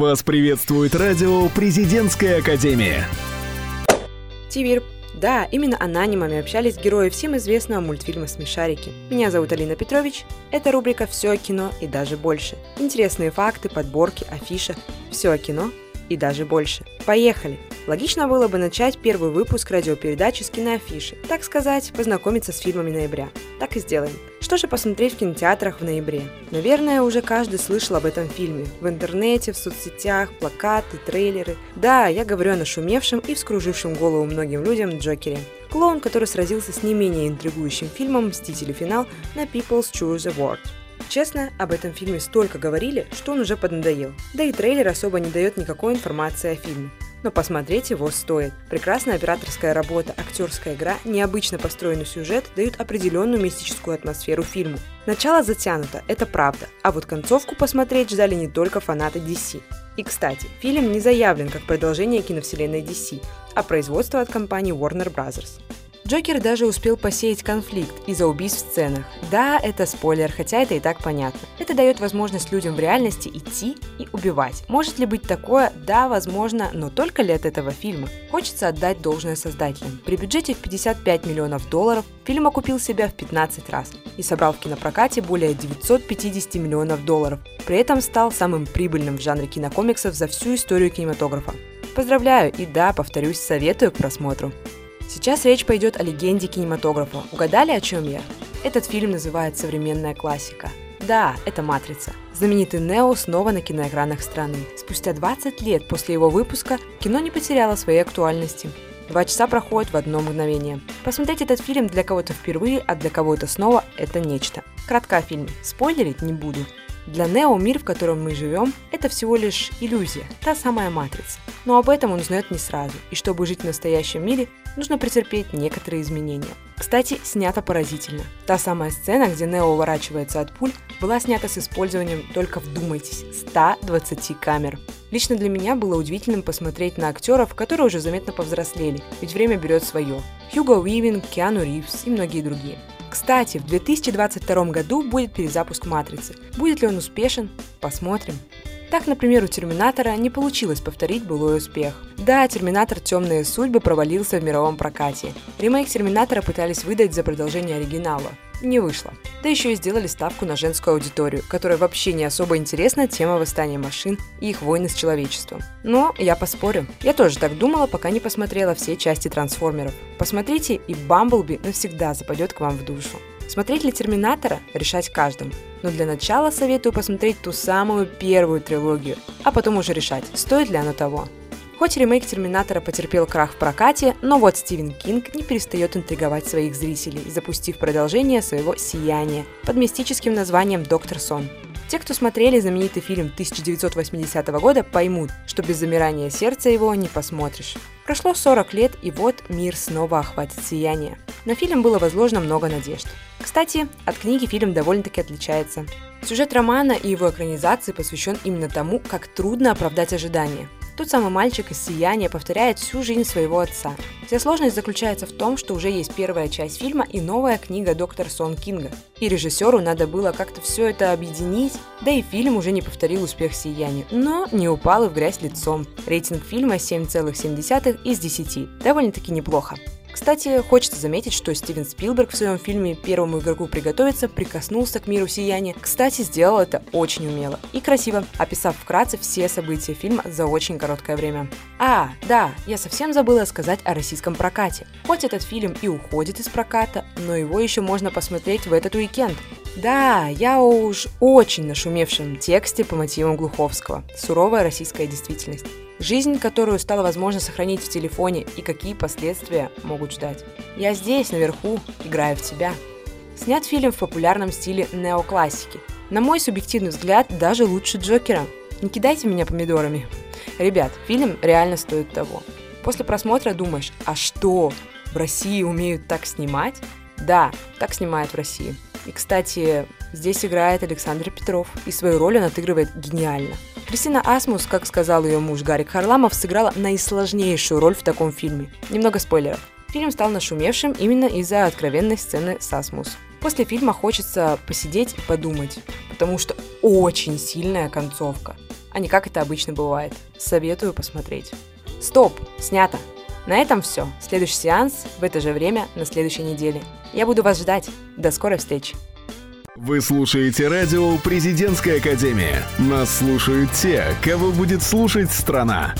Вас приветствует радио «Президентская академия». Тивир. Да, именно анонимами общались герои всем известного мультфильма «Смешарики». Меня зовут Алина Петрович. Это рубрика «Все о кино и даже больше». Интересные факты, подборки, афиша. Все о кино и даже больше. Поехали! Логично было бы начать первый выпуск радиопередачи с киноафиши, так сказать, познакомиться с фильмами ноября. Так и сделаем. Что же посмотреть в кинотеатрах в ноябре? Наверное, уже каждый слышал об этом фильме. В интернете, в соцсетях, плакаты, трейлеры. Да, я говорю о нашумевшем и вскружившем голову многим людям Джокере. Клоун, который сразился с не менее интригующим фильмом «Мстители. Финал» на People's Choice Award. Честно, об этом фильме столько говорили, что он уже поднадоел. Да и трейлер особо не дает никакой информации о фильме но посмотреть его стоит. Прекрасная операторская работа, актерская игра, необычно построенный сюжет дают определенную мистическую атмосферу фильму. Начало затянуто, это правда, а вот концовку посмотреть ждали не только фанаты DC. И, кстати, фильм не заявлен как продолжение киновселенной DC, а производство от компании Warner Bros. Джокер даже успел посеять конфликт из-за убийств в сценах. Да, это спойлер, хотя это и так понятно. Это дает возможность людям в реальности идти и убивать. Может ли быть такое? Да, возможно, но только ли от этого фильма? Хочется отдать должное создателям. При бюджете в 55 миллионов долларов фильм окупил себя в 15 раз и собрал в кинопрокате более 950 миллионов долларов. При этом стал самым прибыльным в жанре кинокомиксов за всю историю кинематографа. Поздравляю и да, повторюсь, советую к просмотру. Сейчас речь пойдет о легенде кинематографа. Угадали, о чем я? Этот фильм называют «Современная классика». Да, это «Матрица». Знаменитый Нео снова на киноэкранах страны. Спустя 20 лет после его выпуска кино не потеряло своей актуальности. Два часа проходят в одно мгновение. Посмотреть этот фильм для кого-то впервые, а для кого-то снова – это нечто. Кратко о фильме. Спойлерить не буду. Для Нео мир, в котором мы живем, это всего лишь иллюзия, та самая матрица. Но об этом он узнает не сразу, и чтобы жить в настоящем мире, нужно претерпеть некоторые изменения. Кстати, снято поразительно. Та самая сцена, где Нео уворачивается от пуль, была снята с использованием, только вдумайтесь, 120 камер. Лично для меня было удивительным посмотреть на актеров, которые уже заметно повзрослели, ведь время берет свое. Хьюго Уивин, Киану Ривз и многие другие. Кстати, в 2022 году будет перезапуск «Матрицы». Будет ли он успешен? Посмотрим. Так, например, у «Терминатора» не получилось повторить былой успех. Да, «Терминатор. Темные судьбы» провалился в мировом прокате. Ремейк «Терминатора» пытались выдать за продолжение оригинала. Не вышло. Да еще и сделали ставку на женскую аудиторию, которая вообще не особо интересна тема восстания машин и их войны с человечеством. Но я поспорю. Я тоже так думала, пока не посмотрела все части трансформеров. Посмотрите, и Бамблби навсегда западет к вам в душу. Смотреть ли Терминатора – решать каждому. Но для начала советую посмотреть ту самую первую трилогию, а потом уже решать, стоит ли оно того. Хоть ремейк «Терминатора» потерпел крах в прокате, но вот Стивен Кинг не перестает интриговать своих зрителей, запустив продолжение своего «Сияния» под мистическим названием «Доктор Сон». Те, кто смотрели знаменитый фильм 1980 года, поймут, что без замирания сердца его не посмотришь. Прошло 40 лет, и вот мир снова охватит сияние. На фильм было возложено много надежд. Кстати, от книги фильм довольно-таки отличается. Сюжет романа и его экранизации посвящен именно тому, как трудно оправдать ожидания – тот самый мальчик из «Сияния» повторяет всю жизнь своего отца. Вся сложность заключается в том, что уже есть первая часть фильма и новая книга «Доктор Сон Кинга». И режиссеру надо было как-то все это объединить, да и фильм уже не повторил успех «Сияния», но не упал и в грязь лицом. Рейтинг фильма 7,7 из 10. Довольно-таки неплохо. Кстати, хочется заметить, что Стивен Спилберг в своем фильме «Первому игроку приготовиться» прикоснулся к миру сияния. Кстати, сделал это очень умело и красиво, описав вкратце все события фильма за очень короткое время. А, да, я совсем забыла сказать о российском прокате. Хоть этот фильм и уходит из проката, но его еще можно посмотреть в этот уикенд. Да, я уж очень нашумевшем тексте по мотивам Глуховского. Суровая российская действительность. Жизнь, которую стало возможно сохранить в телефоне и какие последствия могут ждать. Я здесь, наверху, играю в тебя. Снят фильм в популярном стиле неоклассики. На мой субъективный взгляд, даже лучше Джокера. Не кидайте меня помидорами. Ребят, фильм реально стоит того. После просмотра думаешь, а что, в России умеют так снимать? Да, так снимают в России. И, кстати, здесь играет Александр Петров, и свою роль он отыгрывает гениально. Кристина Асмус, как сказал ее муж Гарик Харламов, сыграла наисложнейшую роль в таком фильме. Немного спойлеров. Фильм стал нашумевшим именно из-за откровенной сцены с Асмус. После фильма хочется посидеть и подумать, потому что очень сильная концовка. а не как это обычно бывает. Советую посмотреть. Стоп! Снято! На этом все. Следующий сеанс в это же время на следующей неделе. Я буду вас ждать. До скорой встречи. Вы слушаете радио «Президентская академия». Нас слушают те, кого будет слушать страна.